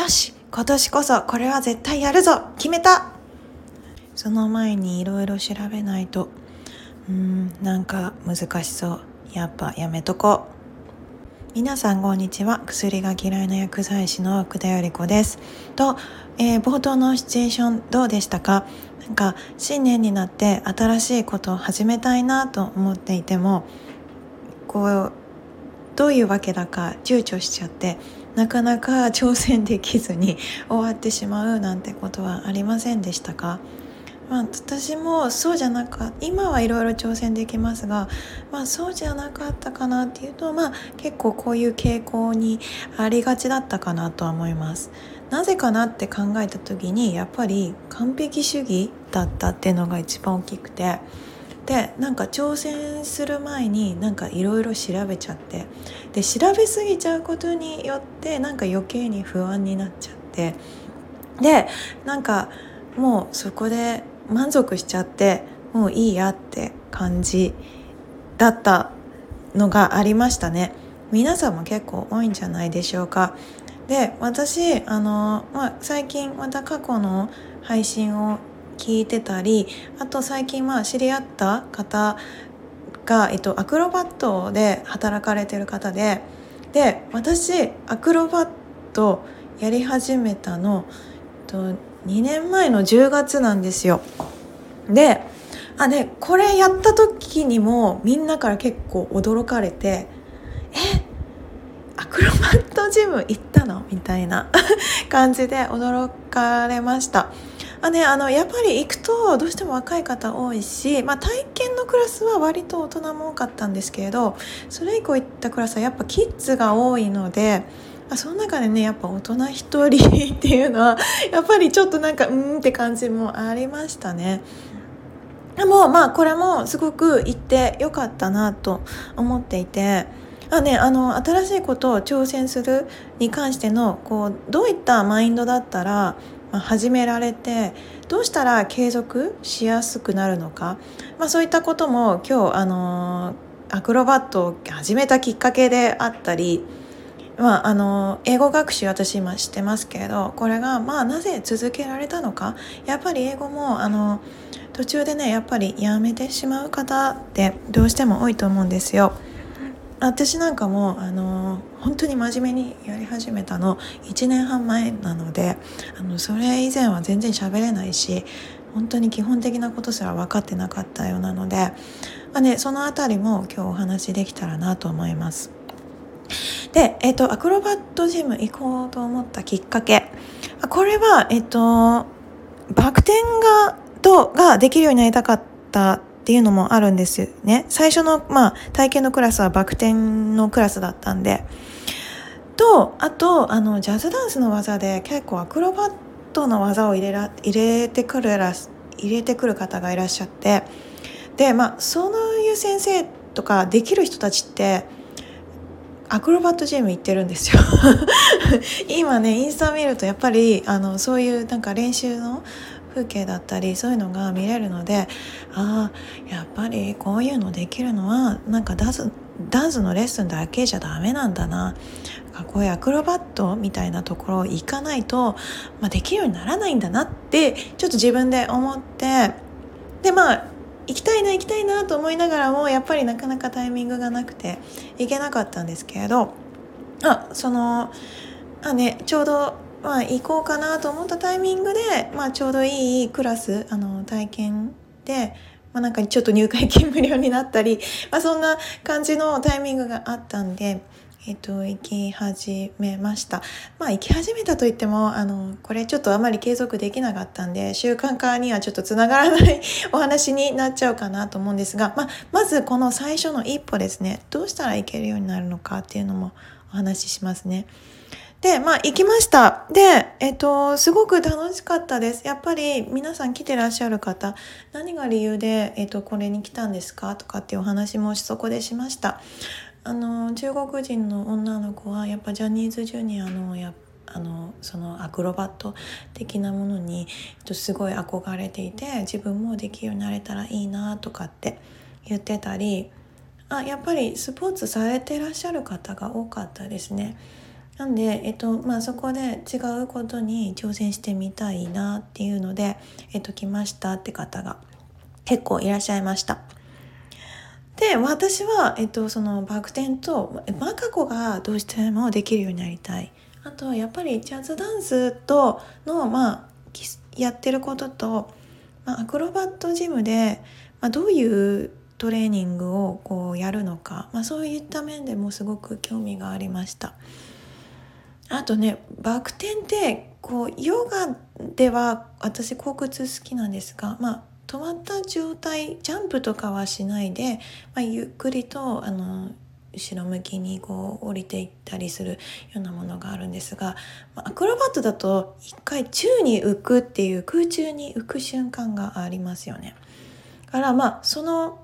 よし今年こそこれは絶対やるぞ決めた。その前にいろいろ調べないと。うんなんか難しそう。やっぱやめとこう。皆さんこんにちは。薬が嫌いな薬剤師の奥田より子です。と、えー、冒頭のシチュエーションどうでしたか？なんか新年になって新しいことを始めたいなと思っていてもこうどういうわけだか躊躇しちゃってなかなか挑戦できずに終わってしまうなんてことはありませんでしたか？まあ、私もそうじゃなかった今はいろいろ挑戦できますが、まあ、そうじゃなかったかなっていうと、まあ、結構こういう傾向にありがちだったかなとは思います。なぜかなって考えた時にやっぱり完璧主義だったっていうのが一番大きくてでなんか挑戦する前になんかいろいろ調べちゃって。で調べすぎちゃうことによってなんか余計に不安になっちゃって。でなんかもうそこで満足しちゃってもういいやって感じだったのがありましたね。皆さんも結構多いんじゃないでしょうか。で私あの、まあ、最近また過去の配信を聞いてたりあと最近まあ知り合った方が、えっと、アクロバットで働かれてる方でで私アクロバットやり始めたの、えっと、2年前の10月なんですよ。であねこれやった時にもみんなから結構驚かれて「えアクロバットジム行ったの?」みたいな 感じで驚かれました。あね、あのやっぱり行くとどうしても若い方多いし、まあ、体験のクラスは割と大人も多かったんですけれどそれ以降行ったクラスはやっぱキッズが多いので。その中でねやっぱ大人一人っていうのは やっぱりちょっとなんかうーんって感じもありましたね。でもまあこれもすごく行ってよかったなと思っていてあ、ね、あの新しいことを挑戦するに関してのこうどういったマインドだったら始められてどうしたら継続しやすくなるのか、まあ、そういったことも今日あのアクロバットを始めたきっかけであったり、まあ、あの英語学習私今してますけれどこれがまあなぜ続けられたのかやっぱり英語もあの途中でねやっぱりやめてしまう方ってどうしても多いと思うんですよ。私なんかもあの本当に真面目にやり始めたの1年半前なのであのそれ以前は全然喋れないし本当に基本的なことすら分かってなかったようなので、まあね、その辺りも今日お話できたらなと思います。で、えっ、と、アクロバットジム行こうと思ったきっかけ。これは、えっ、と、バク転が、と、ができるようになりたかったっていうのもあるんですよね。最初の、まあ、体験のクラスはバク転のクラスだったんで。と、あと、あの、ジャズダンスの技で結構アクロバットの技を入れら入れてくるら入れてくる方がいらっしゃって、で、まあ、そういう先生とかできる人たちって、アクロバットジム行ってるんですよ 今ねインスタ見るとやっぱりあのそういうなんか練習の風景だったりそういうのが見れるのでああやっぱりこういうのできるのはなんかダンスダンスのレッスンだけじゃダメなんだな。こういうアクロバットみたいなところ行かないと、まあ、できるようにならないんだなってちょっと自分で思ってでまあ行きたいな行きたいなと思いながらもやっぱりなかなかタイミングがなくて行けなかったんですけれどあそのあねちょうどまあ、行こうかなと思ったタイミングで、まあ、ちょうどいいクラスあの体験で、まあ、なんかちょっと入会金無料になったり、まあ、そんな感じのタイミングがあったんで。えっと、行き始めました。まあ、行き始めたといっても、あの、これちょっとあまり継続できなかったんで、習慣化にはちょっとつながらない お話になっちゃうかなと思うんですが、まあ、まずこの最初の一歩ですね、どうしたらいけるようになるのかっていうのもお話ししますね。で、まあ、行きました。で、えっと、すごく楽しかったです。やっぱり皆さん来てらっしゃる方、何が理由で、えっと、これに来たんですか？とかっていうお話もそこでしました。あの、中国人の女の子は、やっぱジャニーズジュニアの、やあのそのアクロバット的なものにえっとすごい憧れていて自分もできるようになれたらいいなとかって言ってたりあやっぱりスポーツされてらっしゃる方が多かったですね。なんで、えっとまあ、そこで違うことに挑戦してみたいなっていうので、えっと、来ましたって方が結構いらっしゃいました。で私は、えっと、そのバク転とマカコがどうしてもできるようになりたいあとやっぱりジャズダンスとの、まあ、やってることと、まあ、アクロバットジムで、まあ、どういうトレーニングをこうやるのか、まあ、そういった面でもすごく興味がありました。あとねバク転ってこうヨガでは私骨屈好きなんですが、まあ、止まった状態ジャンプとかはしないで、まあ、ゆっくりとあの後ろ向きにこう降りていったりするようなものがあるんですがアクロバットだと一回宙に浮くっていう空中に浮く瞬間がありますよね。からまあその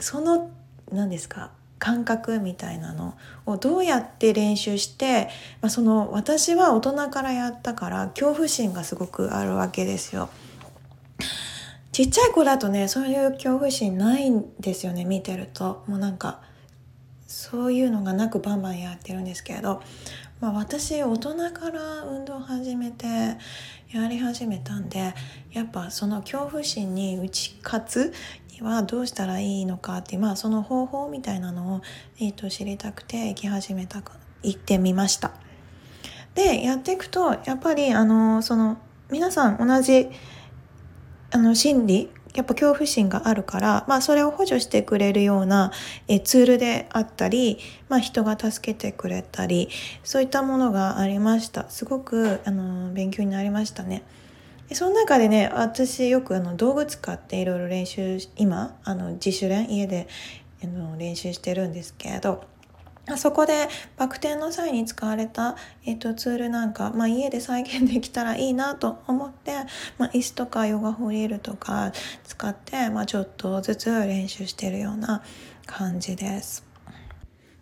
その何ですか感覚みたいなのをどうやって練習して、まあ、その私は大人からやったから恐怖心がすごくあるわけですよ。ちっちゃい子だとねそういう恐怖心ないんですよね見てるともうなんかそういうのがなくバンバンやってるんですけれど、まあ、私大人から運動始めてやり始めたんでやっぱその恐怖心に打ち勝つにはどうしたらいいのかって、まあ、その方法みたいなのを、えー、と知りたくて行き始めた行ってみました。でやっていくとやっぱりあのその皆さん同じあの心理やっぱ恐怖心があるから、まあ、それを補助してくれるようなえツールであったり、まあ、人が助けてくれたりそういったものがありましたすごくあの勉強になりましたね。その中でね私よくあの道具使っていろいろ練習今あの自主練家であの練習してるんですけれどそこでバク転の際に使われた、えっと、ツールなんか、まあ、家で再現できたらいいなと思って、まあ、椅子とかヨガホリールとか使って、まあ、ちょっとずつ練習してるような感じです。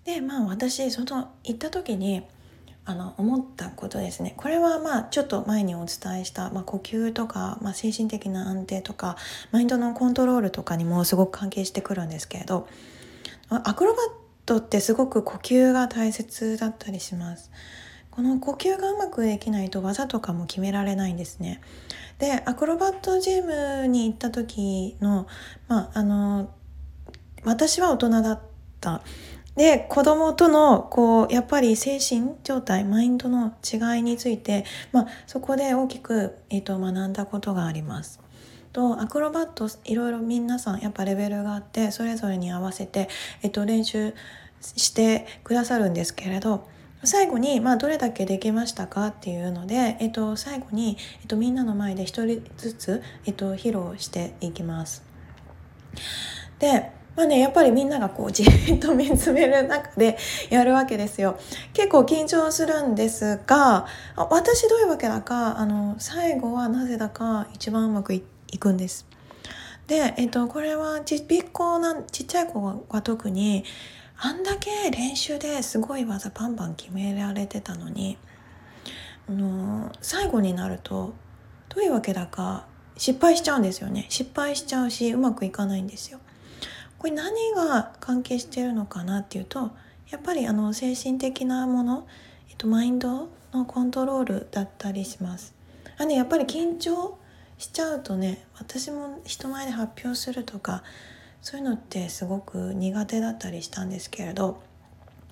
でまあ私その行った時にあの思ったことですねこれはまあちょっと前にお伝えした、まあ、呼吸とか、まあ、精神的な安定とかマインドのコントロールとかにもすごく関係してくるんですけれどアクロバットってすごく呼吸が大切だったりします。この呼吸がうまくできないと技とかも決められないんですね。でアクロバットジムに行った時のまああの私は大人だった。で子供とのこうやっぱり精神状態マインドの違いについて、まあ、そこで大きく、えーと学んだことがあります。とアクロバットいろいろ皆さんやっぱレベルがあってそれぞれに合わせて、えっと、練習してくださるんですけれど最後に、まあ、どれだけできましたかっていうので、えっと、最後に、えっと、みんなの前で一人ずつ、えっと、披露していきます。でまあね、やっぱりみんながこうじっと見つめる中でやるわけですよ。結構緊張するんですが私どういうわけだかあの最後はなぜだか一番うまくいくんです。で、えっと、これはちびっこなちっちゃい子は特にあんだけ練習ですごい技バンバン決められてたのにあの最後になるとどういうわけだか失敗しちゃうんですよね失敗しちゃうしうまくいかないんですよ。これ何が関係してるのかなっていうとやっぱりあの精神的なもの、えっと、マインドのコントロールだったりします。あね、やっぱり緊張しちゃうとね私も人前で発表するとかそういうのってすごく苦手だったりしたんですけれど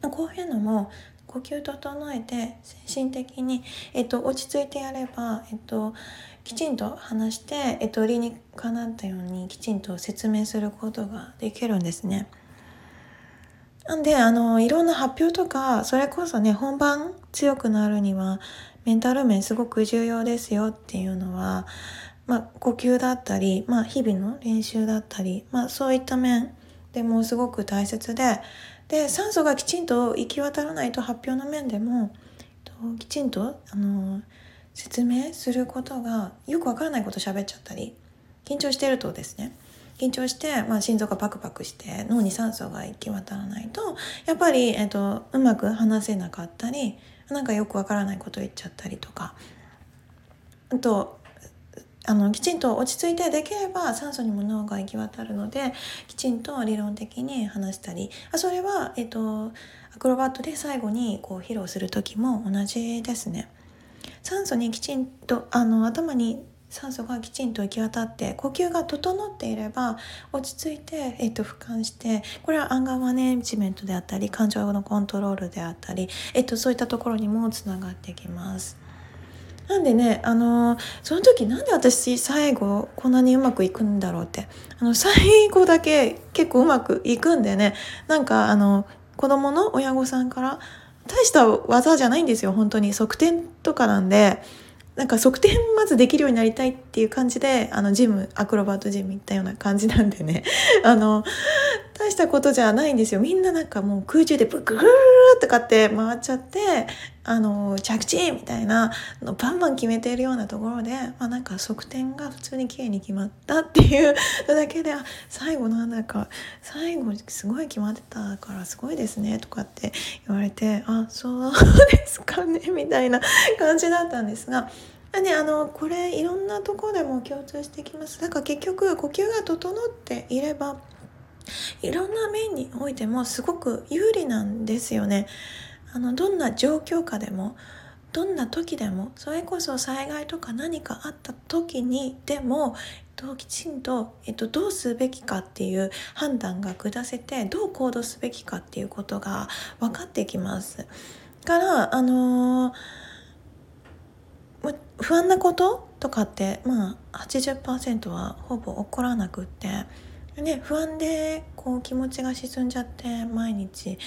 こういうのも呼吸整えて精神的に、えっと、落ち着いてやれば、えっと、きちんと話して、えっと、理にかなったようにきちんと説明することができるんですね。なんであのいろんな発表とかそれこそね本番強くなるにはメンタル面すごく重要ですよっていうのはまあ、呼吸だったり、まあ、日々の練習だったり、まあ、そういった面でもすごく大切でで酸素がきちんと行き渡らないと発表の面でもきちんとあの説明することがよくわからないこと喋っちゃったり緊張してるとですね緊張して、まあ、心臓がパクパクして脳に酸素が行き渡らないとやっぱり、えっと、うまく話せなかったりなんかよくわからないこと言っちゃったりとかあとあのきちんと落ち着いてできれば酸素にも脳が行き渡るのできちんと理論的に話したりあそれは、えっと、アクロバットで最後にこう披露する時も同じですね。酸素にきちんとあの頭に酸素がきちんと行き渡って呼吸が整っていれば落ち着いて、えっと、俯瞰してこれはアンガーマネジメントであったり感情のコントロールであったり、えっと、そういったところにもつながってきます。なんでね、あのその時なんで私最後こんなにうまくいくんだろうってあの最後だけ結構うまくいくんでねなんかあの子供の親御さんから大した技じゃないんですよ本当に。側転とかなんで。なんか側転まずできるようになりたいっていう感じであのジムアクロバットジム行ったような感じなんでね。あの大したことじゃないんですよみんななんかもう空中でブクーとかって回っちゃってあの着地みたいなのバンバン決めているようなところで、まあ、なんか側転が普通に綺麗に決まったっていうのだけで最後なんだか最後すごい決まってたからすごいですねとかって言われてあそうですかねみたいな感じだったんですが。ね、あのこれいろんなとこでも共通してきますだから結局呼吸が整っていればいろんな面においてもすごく有利なんですよね。あのどんな状況下でもどんな時でもそれこそ災害とか何かあった時にでも、えっと、きちんと、えっと、どうすべきかっていう判断が下せてどう行動すべきかっていうことが分かってきます。からあのー、不安なこととかってまあ80%はほぼ起こらなくってね、不安でこう気持ちが沈んじゃって毎日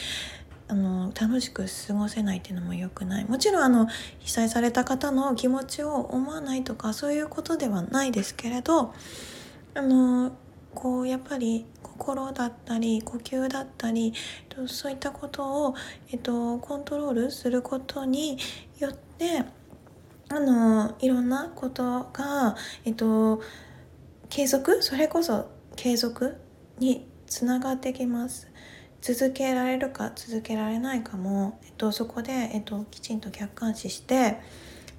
あの楽しく過ごせないっていうのも良くない。もちろんあの被災された方の気持ちを思わないとかそういうことではないですけれどあのこうやっぱり心だったり呼吸だったりそういったことを、えっと、コントロールすることによってあのいろんなことが、えっと、継続それこそ継続につながってきます。続けられるか続けられないかも、えっと、そこで、えっと、きちんと客観視して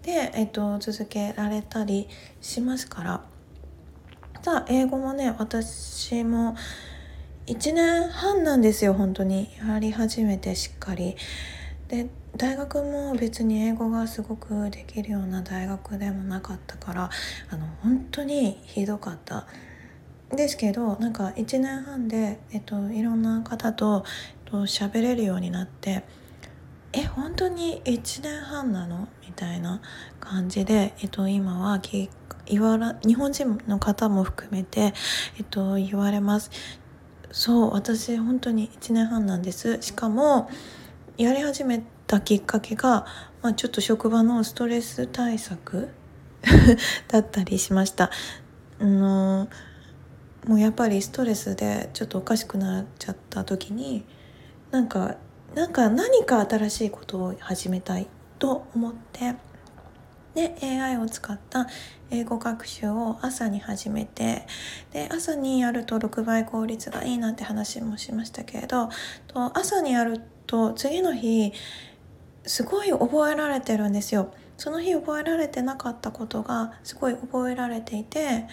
で、えっと、続けられたりしますから。さあ英語もね私も1年半なんですよ本当に。やり始めてしっかり。で大学も別に英語がすごくできるような大学でもなかったからあの本当にひどかった。ですけどなんか1年半で、えっと、いろんな方と喋れるようになってえ本当に1年半なの？みたいな感じで、えっと、今は言わら日本人の方も含めて、えっと、言われます。そう私本当に1年半なんです。しかもやり始めたきっかけが、まあ、ちょっと職場のストレス対策 だったりしました。あのーもうやっぱりストレスでちょっとおかしくなっちゃった時になんかなんか何か新しいことを始めたいと思ってで AI を使った英語学習を朝に始めてで朝にやると6倍効率がいいなんて話もしましたけれどと朝にやると次の日すごい覚えられてるんですよ。その日覚えられてなかったことがすごい覚えられていて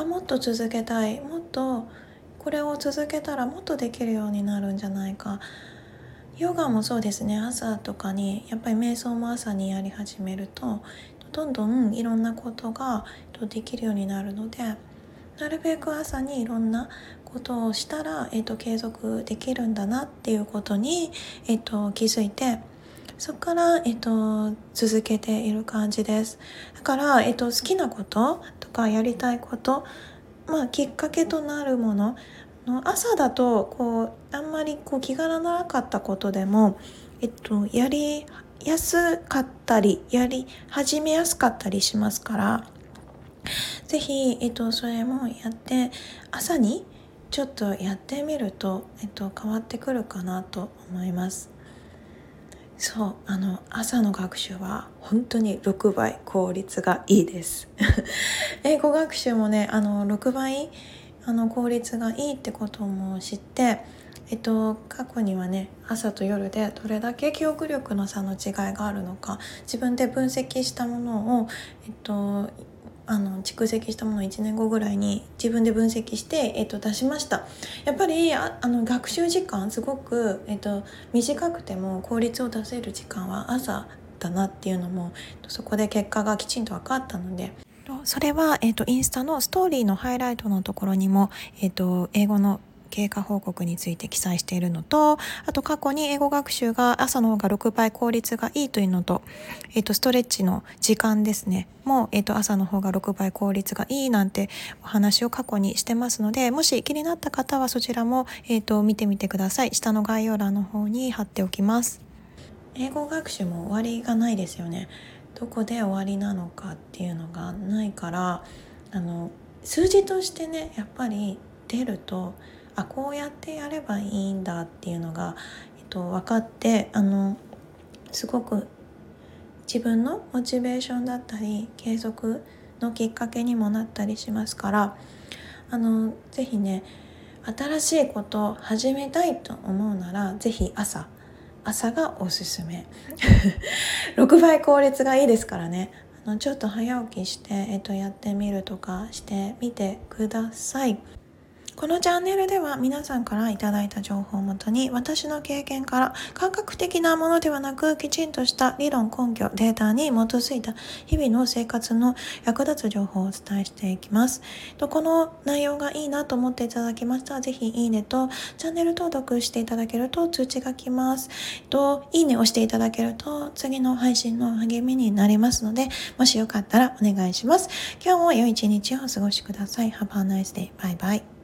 あもっと続けたい。もっとこれを続けたらもっとできるようになるんじゃないか。ヨガもそうですね。朝とかにやっぱり瞑想も朝にやり始めるとどんどんいろんなことができるようになるのでなるべく朝にいろんなことをしたら、えーと、継続できるんだなっていうことに、えーと、気づいてそこから、えーと、続けている感じですだから、えー、と好きなこととかやりたいことまあきっかけとなるものの朝だとこうあんまりこう気がらなかったことでも、えっと、やりやすかったりやり始めやすかったりしますから是非、えっと、それもやって朝にちょっとやってみると、えっと、変わってくるかなと思います。そうあの朝の学習は本当に6倍効率がいいです。英語学習もねあの6倍あの効率がいいってことも知ってえっと、過去にはね朝と夜でどれだけ記憶力の差の違いがあるのか自分で分析したものを、えっと、あの蓄積したものを1年後ぐらいに自分で分析して、えっと、出しました。やっぱりああの学習時間すごく、えっと、短くても効率を出せる時間は朝だなっていうのもそこで結果がきちんと分かったので。それは、えっと、インスタのストーリーのハイライトのところにも、えっと、英語の経過報告について記載しているのとあと過去に英語学習が朝の方が6倍効率がいいというのと,、えー、とストレッチの時間ですね。も、えー、と朝の方が6倍効率がいいなんてお話を過去にしてますのでもし気になった方はそちらも、えー、と見てみてください。下の概要欄の方に貼っておきます。英語学習も終わりがないですよね。どこで終わりなのかっていうのがないからあの数字としてねやっぱり出るとあこうやってやればいいんだっていうのが、えっと、分かってあのすごく自分のモチベーションだったり継続のきっかけにもなったりしますからあのぜひね新しいことを始めたいと思うならぜひ朝朝がおすすめ 6倍効率がいいですからねあのちょっと早起きして、えっと、やってみるとかしてみてください。このチャンネルでは皆さんからいただいた情報をもとに私の経験から感覚的なものではなくきちんとした理論根拠データに基づいた日々の生活の役立つ情報をお伝えしていきます。この内容がいいなと思っていただきましたらぜひいいねとチャンネル登録していただけると通知が来ます。といいねをしていただけると次の配信の励みになりますのでもしよかったらお願いします。今日も良い一日をお過ごしください。Have a nice day. バイバイ。